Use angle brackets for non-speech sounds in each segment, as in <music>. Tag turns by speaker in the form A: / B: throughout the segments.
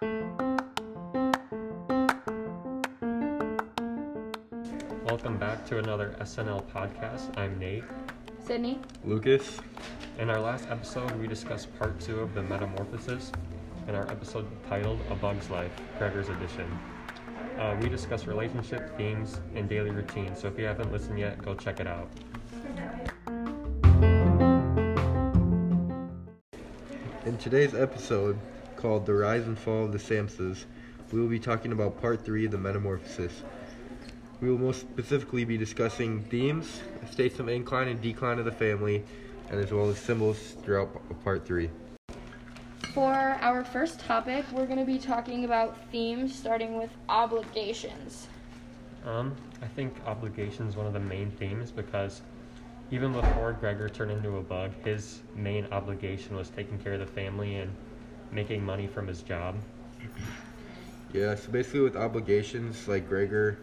A: Welcome back to another SNL podcast. I'm Nate.
B: Sydney.
C: Lucas.
A: In our last episode, we discussed part two of the Metamorphosis in our episode titled A Bug's Life, Gregor's Edition. Uh, we discuss relationship themes and daily routine, so if you haven't listened yet, go check it out.
C: In today's episode, called The Rise and Fall of the Samsas, we will be talking about part three of the Metamorphosis. We will most specifically be discussing themes, states of incline and decline of the family, and as well as symbols throughout part three.
B: For our first topic, we're going to be talking about themes starting with obligations.
A: Um, I think obligation is one of the main themes because even before Gregor turned into a bug, his main obligation was taking care of the family and making money from his job.
C: Yeah, so basically with obligations, like Gregor,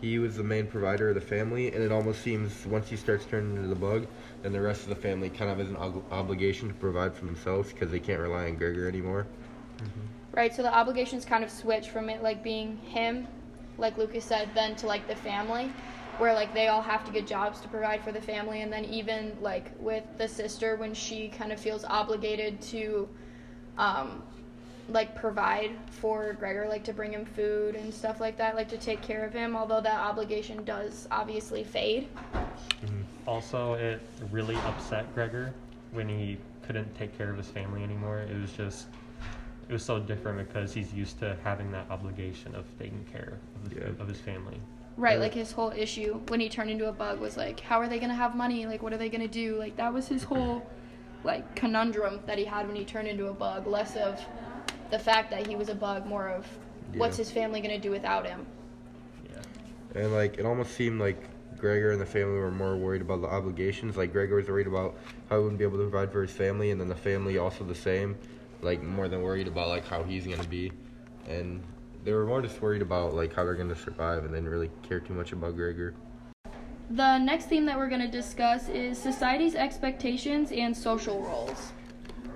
C: he was the main provider of the family, and it almost seems once he starts turning into the bug, then the rest of the family kind of has an ob- obligation to provide for themselves because they can't rely on Gregor anymore. Mm-hmm.
B: Right, so the obligations kind of switch from it like being him, like Lucas said, then to like the family, where like they all have to get jobs to provide for the family, and then even like with the sister when she kind of feels obligated to, um, like provide for Gregor, like to bring him food and stuff like that, like to take care of him. Although that obligation does obviously fade.
A: Also, it really upset Gregor when he couldn't take care of his family anymore. It was just, it was so different because he's used to having that obligation of taking care of, the,
C: Yeah.
A: of his family.
B: Right, like his whole issue when he turned into a bug was like, how are they gonna have money? Like, what are they gonna do? Like, that was his whole like conundrum that he had when he turned into a bug. Less of the fact that he was a bug, more of what's his family gonna do without him.
A: Yeah.
C: And like it almost seemed like Gregor and the family were more worried about the obligations. Like Gregor was worried about how he wouldn't be able to provide for his family, and then the family also the same. Like more than worried about like how he's gonna be, and they were more just worried about like how they're gonna survive, and didn't really care too much about Gregor.
B: The next theme that we're gonna discuss is society's expectations and social roles.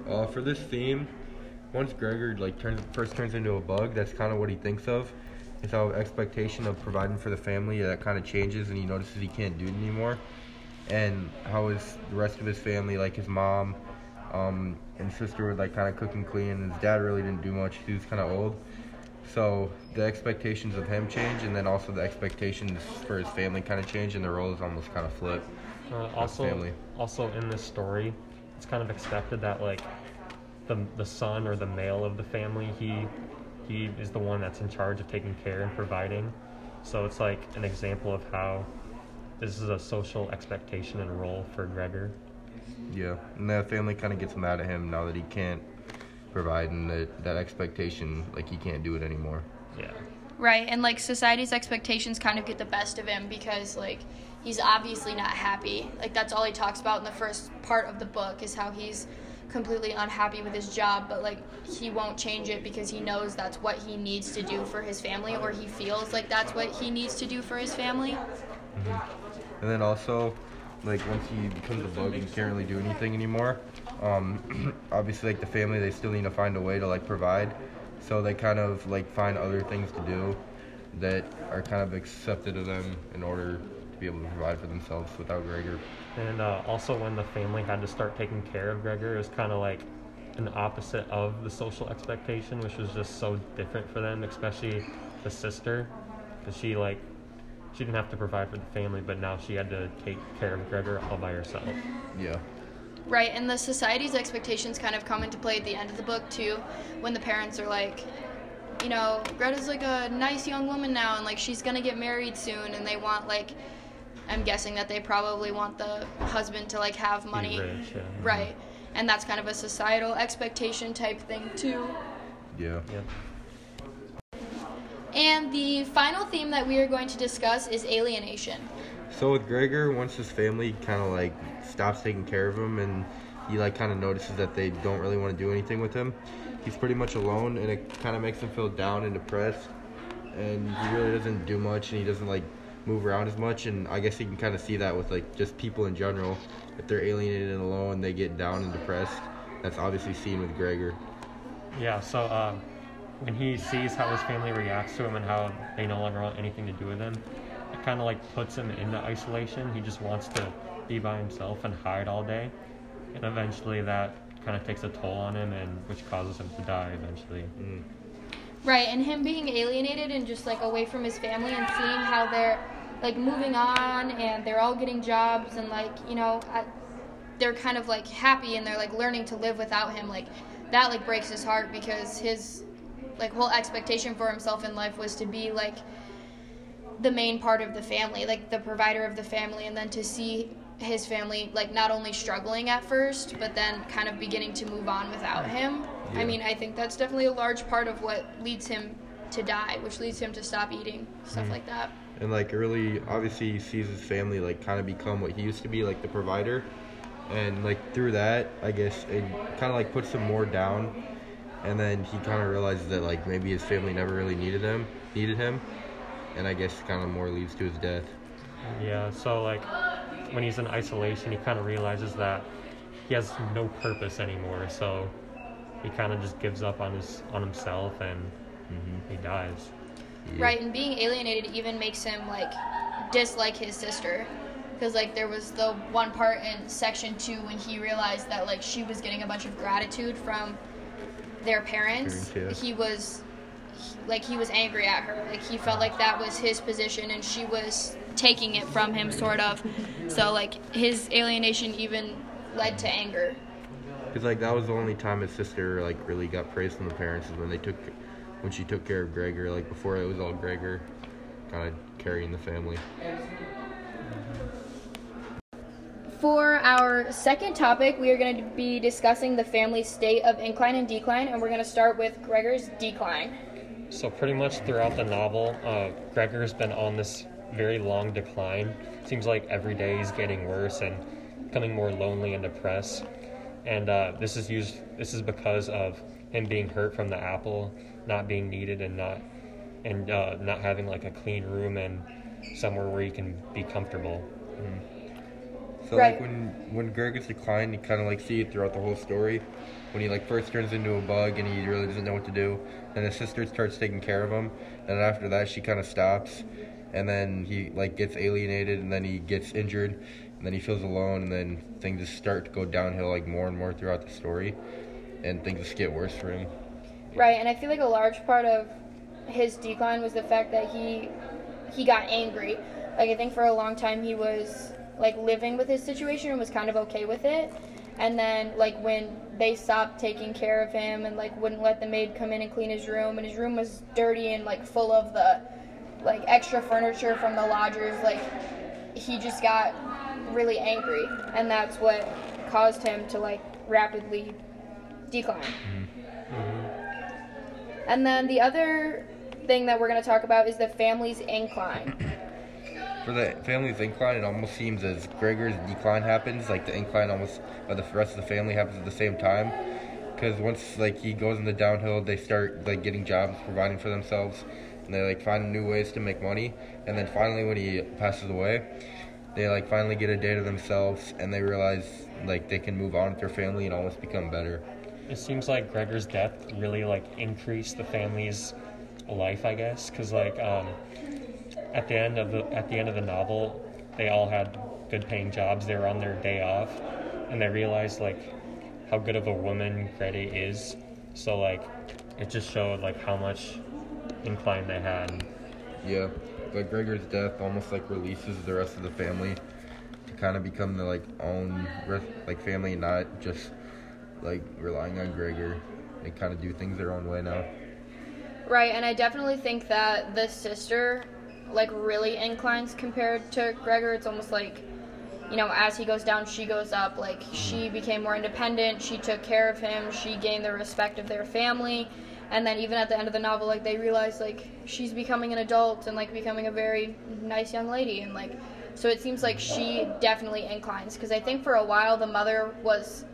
C: Uh, for this theme, once Gregor like turns first turns into a bug, that's kind of what he thinks of. Is how expectation of providing for the family that kind of changes, and he notices he can't do it anymore. And how his the rest of his family, like his mom, um, and sister, would like kind of cook and clean, his dad really didn't do much. He was kind of old. So the expectations of him change, and then also the expectations for his family kind of change, and the roles almost kind of flip.
A: Uh, also,
C: family.
A: also in this story, it's kind of expected that like the the son or the male of the family, he he is the one that's in charge of taking care and providing. So it's like an example of how this is a social expectation and role for Gregor.
C: Yeah, and the family kind of gets mad at him now that he can't provide, and that that expectation, like he can't do it anymore.
A: Yeah.
B: Right, and like society's expectations kind of get the best of him because like he's obviously not happy. Like that's all he talks about in the first part of the book is how he's completely unhappy with his job, but like he won't change it because he knows that's what he needs to do for his family or he feels like that's what he needs to do for his family. Mm-hmm.
C: And then also, like once he becomes a bug, he can't really do anything anymore. Um, <clears throat> obviously, like the family, they still need to find a way to like provide, so they kind of like find other things to do that are kind of accepted of them in order to be able to provide for themselves without Gregor.
A: And uh, also, when the family had to start taking care of Gregor, it was kind of like an opposite of the social expectation, which was just so different for them, especially the sister, because she like she didn't have to provide for the family, but now she had to take care of Gregor all by herself.
C: Yeah.
B: Right, and the society's expectations kind of come into play at the end of the book too, when the parents are like, you know, Greta's like a nice young woman now, and like she's gonna get married soon, and they want like, I'm guessing that they probably want the husband to like have money,
A: rich, yeah. Uh-huh.
B: right? And that's kind of a societal expectation type thing too.
C: Yeah.
A: Yeah.
B: And the final theme that we are going to discuss is alienation.
C: So with Gregor, once his family kind of like stops taking care of him, and he like kind of notices that they don't really want to do anything with him, he's pretty much alone, and it kind of makes him feel down and depressed. And he really doesn't do much, and he doesn't like move around as much. And I guess you can kind of see that with like just people in general. If they're alienated and alone, they get down and depressed. That's obviously seen with Gregor.
A: Yeah, so um, when he sees how his family reacts to him and how they no longer want anything to do with him, it kind of like puts him into isolation. He just wants to be by himself and hide all day, and eventually that kind of takes a toll on him, and which causes him to die eventually.
C: Mm.
B: Right, and him being alienated and just like away from his family and seeing how they're like moving on and they're all getting jobs and like you know I, they're kind of like happy and they're like learning to live without him like that like breaks his heart because his like whole expectation for himself in life was to be like the main part of the family like the provider of the family and then to see his family like not only struggling at first but then kind of beginning to move on without him i mean i think that's definitely a large part of what leads him to die which leads him to stop eating stuff mm. like that
C: And like early, obviously he sees his family like kind of become what he used to be, like the provider. And like through that, I guess it kind of like puts him more down. And then he kind of realizes that like maybe his family never really needed him, needed him. And I guess kind of more leads to his death.
A: Yeah, so like when he's in isolation, he kind of realizes that he has no purpose anymore. So he kind of just gives up on his on himself and mm-hmm. he dies.
C: Yeah.
B: Right, and being alienated even makes him like dislike his sister. Because like there was the one part in section two when he realized that like she was getting a bunch of gratitude from their parents.
C: Parents, yeah.
B: He was he- like he was angry at her. Like he felt like that was his position and she was taking it from him sort of. So like his alienation even led to anger.
C: Cause like that was the only time his sister like really got praise from the parents is when they took, when she took care of Gregor. Like before it was all Gregor, kind of carrying the family.
B: For our second topic, we are going to be discussing the family state of incline and decline, and we're going to start with Gregor's decline.
A: So pretty much throughout the novel, uh, Gregor's been on this very long decline. Seems like every day he's getting worse and becoming more lonely and depressed. And uh, this is used. This is because of him being hurt from the apple, not being needed, and not and uh, not having like a clean room and somewhere where he can be comfortable.
C: So
B: Right.
C: like when when Gregor's decline, you kind of like see it throughout the whole story. When he like first turns into a bug and he really doesn't know what to do, and his sister starts taking care of him, and after that she kind of stops, and then he like gets alienated, and then he gets injured, and then he feels alone, and then things just start to go downhill like more and more throughout the story, and things just get worse for him.
B: Right, and I feel like a large part of his decline was the fact that he he got angry. Like I think for a long time he was like living with his situation and was kind of okay with it. And then like when they stopped taking care of him and like wouldn't let the maid come in and clean his room and his room was dirty and like full of the like extra furniture from the lodgers, like he just got really angry and that's what caused him to like rapidly decline. Mm-hmm. Mm-hmm. And then the other thing that we're going to talk about is the family's incline.
C: For the family's incline, it almost seems as Gregor's decline happens, like the incline almost, or the rest of the family happens at the same time. Because once like he goes in the downhill, they start like getting jobs, providing for themselves, and they like find new ways to make money. And then finally, when he passes away, they like finally get a day to themselves, and they realize like they can move on with their family and almost become better.
A: It seems like Gregor's death really like increased the family's life, I guess, because like um, at the end of the at the end of the novel, they all had good paying jobs. They were on their day off, and they realized like how good of a woman Greta is. So like it just showed like how much incline they had.
C: Yeah, like Gregor's death almost like releases the rest of the family to kind of become the like own like family, not just like relying on Gregor. They kind of do things their own way now.
B: Right, and I definitely think that the sister like really inclines compared to Gregor. It's almost like you know, as he goes down, she goes up. Like she mm-hmm. became more independent. She took care of him. She gained the respect of their family. And then even at the end of the novel, like they realize like she's becoming an adult and like becoming a very nice young lady and like so it seems like she definitely inclines because I think for a while the mother was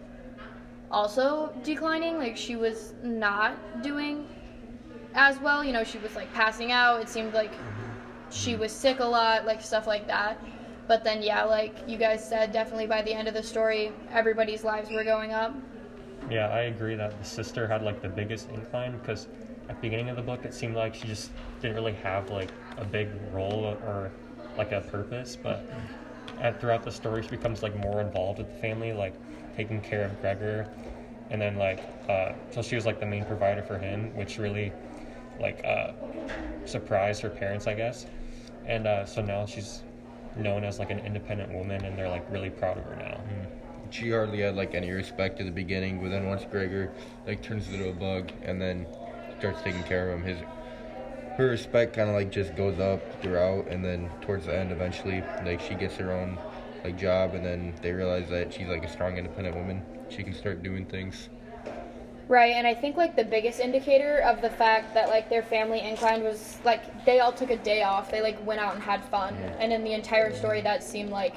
B: also declining. Like she was not doing as well. You know, she was like passing out. It seemed like mm-hmm. She was sick a lot, like stuff like that. But then, yeah, like you guys said, definitely by the end of the story, everybody's lives were going up.
A: Yeah, I agree that the sister had like the biggest incline because at the beginning of the book, it seemed like she just didn't really have like a big role or like a purpose. But at, throughout the story, she becomes like more involved with the family, like taking care of Gregor, and then like uh, so she was like the main provider for him, which really like uh, surprised her parents, I guess. And uh, so now she's known as like an independent woman, and they're like really proud of her now.
C: She hardly had like any respect at the beginning, but then once Gregor like turns into a bug and then starts taking care of him, his her respect kind of like just goes up throughout, and then towards the end, eventually, like she gets her own like job, and then they realize that she's like a strong, independent woman. She can start doing things.
B: Right, and I think like the biggest indicator of the fact that like their family inclined was like they all took a day off. They like went out and had fun,
C: Yeah.
B: and in the entire story, that seemed like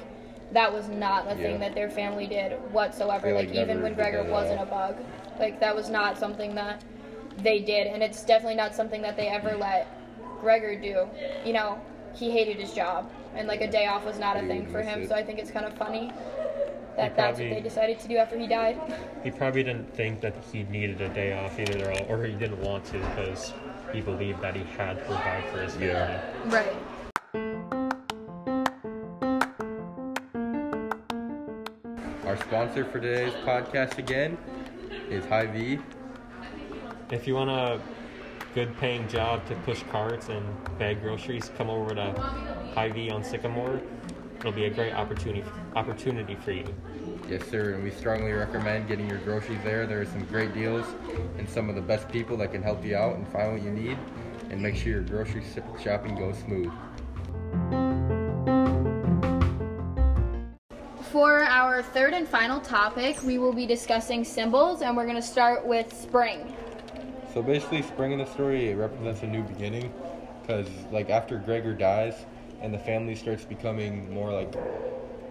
B: that was not a
C: Yeah.
B: thing that their family did whatsoever.
C: They,
B: Like,
C: like,
B: even when Gregor wasn't a bug, like that was not something that they did, and it's definitely not something that they ever let Gregor do. You know, he hated his job, and like a day off was not a thing for him. So I think it's kind of funny that
A: He
B: that's what
A: probably-
B: they decided to do after he died.
A: He probably didn't think that he needed a day off either, or he didn't want to because he believed that he had to provide for his family.
C: Yeah.
B: right.
C: Our sponsor for today's podcast again is Hy-Vee.
A: If you want a good paying job to push carts and bag groceries, come over to Hy-Vee on Sycamore. It'll be a great opportunity opportunity for you.
C: Yes, sir, and we strongly recommend getting your groceries there. There are some great deals and some of the best people that can help you out and find what you need and make sure your grocery shopping goes smooth.
B: For our third and final topic, we will be discussing symbols, and we're going to start with spring.
C: So basically, spring in the story it represents a new beginning, because like after Gregor dies and the family starts becoming more like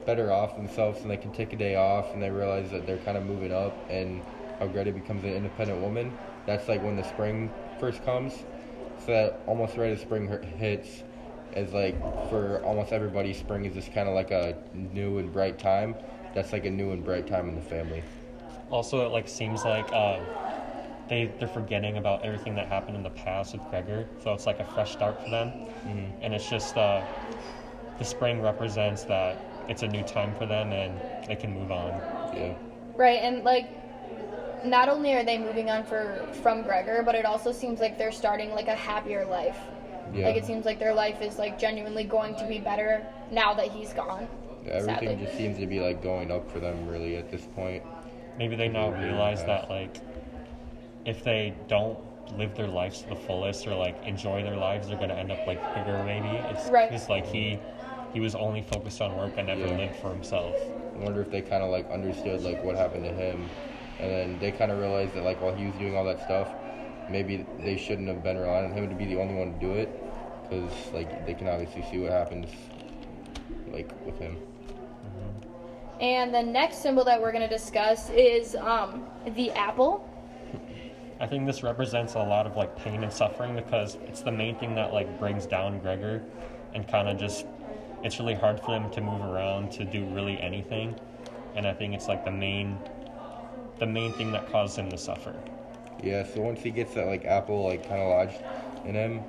C: better off themselves and they can take a day off and they realize that they're kind of moving up and how Greta becomes an independent woman. That's like when the spring first comes. So that almost right as spring hits, is like for almost everybody, spring is just kind of like a new and bright time. That's like a new and bright time in the family.
A: Also, it like seems like uh, they they're forgetting about everything that happened in the past with Gregor, so it's like a fresh start for them. And it's just uh, the spring represents that it's a new time for them and they can move on.
C: Yeah.
B: Right, and like, not only are they moving on for from Gregor, but it also seems like they're starting like a happier life.
C: Yeah.
B: Like it seems like their life is like genuinely going to be better now that he's gone.
C: Yeah, everything
B: sadly.
C: just seems to be like going up for them really at this point.
A: Maybe they now realize that like if they don't live their lives to the fullest or like enjoy their lives, they're gonna end up like Gregor Maybe it's
B: Right.
A: it's like he he was only focused on work and never
C: Yeah.
A: lived for himself.
C: I wonder if they kind of like understood like what happened to him, and then they kind of realized that like while he was doing all that stuff, maybe they shouldn't have been relying on him to be the only one to do it, because like they can obviously see what happens like with him.
B: And the next symbol that we're going to discuss is um, the apple.
A: I think this represents a lot of like pain and suffering because it's the main thing that like brings down Gregor and kind of just it's really hard for them to move around to do really anything and I think it's like the main the main thing that caused him to suffer.
C: Yeah, so once he gets that like apple like kind of lodged in him,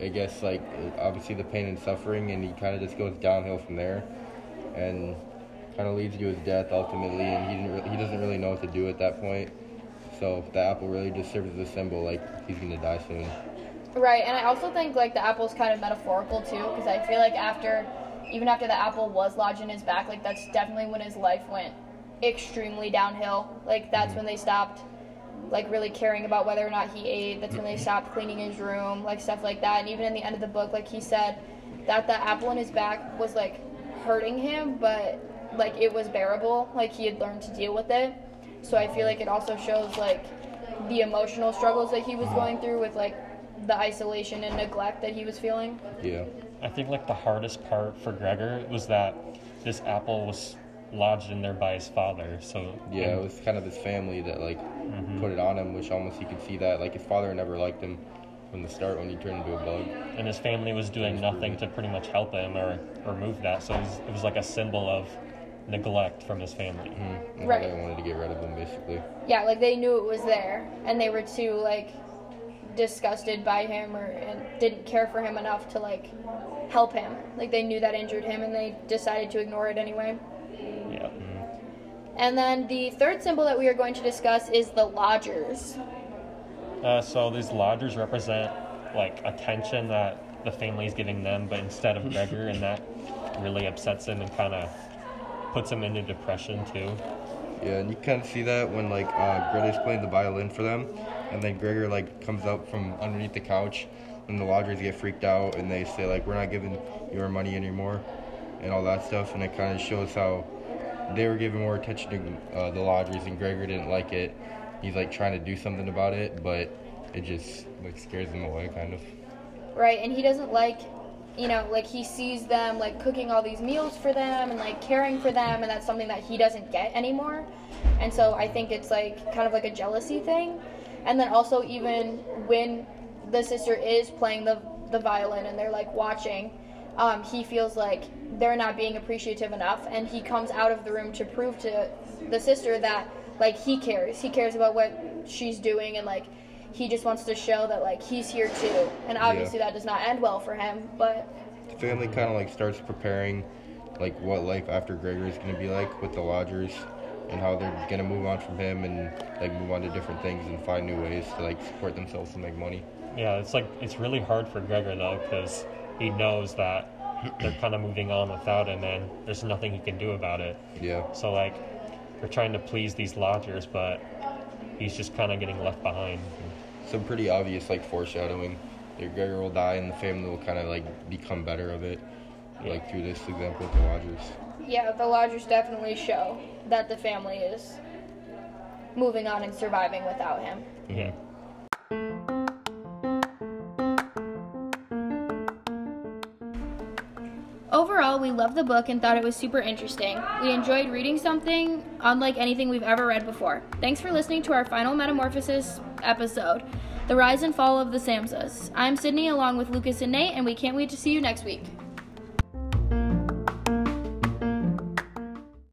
C: I guess like obviously the pain and suffering, and he kind of just goes downhill from there, and kind of leads to his death ultimately. And he didn't re- he doesn't really know what to do at that point. So the apple really just serves as a symbol, like he's gonna die soon.
B: Right, and I also think like the apple's kind of metaphorical too, because I feel like after, even after the apple was lodged in his back, like that's definitely when his life went extremely downhill. Like that's mm-hmm. when they stopped, like really caring about whether or not he ate. That's when they mm-hmm. stopped cleaning his room, like stuff like that. And even in the end of the book, like he said, that the apple in his back was like hurting him, but like it was bearable. Like he had learned to deal with it. So I feel like it also shows like the emotional struggles that he was going through with like the isolation and neglect that he was feeling.
C: Yeah,
A: I think like the hardest part for Gregor was that this apple was lodged in there by his father. So
C: yeah, it was kind of his family that like mm-hmm. put it on him, which almost you could see that like his father never liked him from the start when he turned into a bug.
A: and his family was doing nothing to pretty much help him or remove that. So it was, it was like a symbol of neglect from his family.
C: And how
B: Right.
C: They wanted to get rid of him basically.
B: Yeah, like they knew it was there and they were too like disgusted by him or and didn't care for him enough to like help him. Like they knew that injured him and they decided to ignore it anyway.
A: Yeah.
B: And then the third symbol that we are going to discuss is the lodgers.
A: Uh, so these lodgers represent like attention that the family is giving them, but instead of <laughs> Gregor, and that really upsets him and kind of puts them into depression too.
C: Yeah, and you kind of see that when like uh, Greta's playing the violin for them, and then Gregor like comes up from underneath the couch, and the lodgers get freaked out, and they say like, "We're not giving your money anymore," and all that stuff, and it kind of shows how they were giving more attention to uh, the lodgers, and Gregor didn't like it. He's like trying to do something about it, but it just like scares him away, kind of.
B: right and he doesn't like you know like he sees them like cooking all these meals for them and like caring for them and that's something that he doesn't get anymore. And so i think it's like kind of like a jealousy thing. And then also even when the sister is playing the the violin and they're like watching um, he feels like they're not being appreciative enough. And he comes out of the room to prove to the sister that like he cares. He cares about what she's doing and like he just wants to show that like he's here too and obviously that does not end well for him but
C: The family kind of like starts preparing like what life after Gregor is going to be like with the lodgers and how they're going to move on from him and like move on to different things and find new ways to like support themselves and make money.
A: Yeah, it's like it's really hard for Gregor though because he knows that <clears throat> they're kind of moving on without him, and there's nothing he can do about it.
C: Yeah.
A: So like, they're trying to please these lodgers, but he's just kind of getting left behind.
C: Some pretty obvious like foreshadowing. That Gregor will die and the family will kind of like become better of it. Like through this example with the lodgers.
B: yeah the lodgers definitely show that the family is moving on and surviving without him
A: Yeah.
B: We loved the book and thought it was super interesting. We enjoyed reading something unlike anything we've ever read before. Thanks for listening to our final Metamorphosis episode, The Rise and Fall of the Samsas. I'm Sydney along with Lucas and Nate, and we can't wait to see you next week.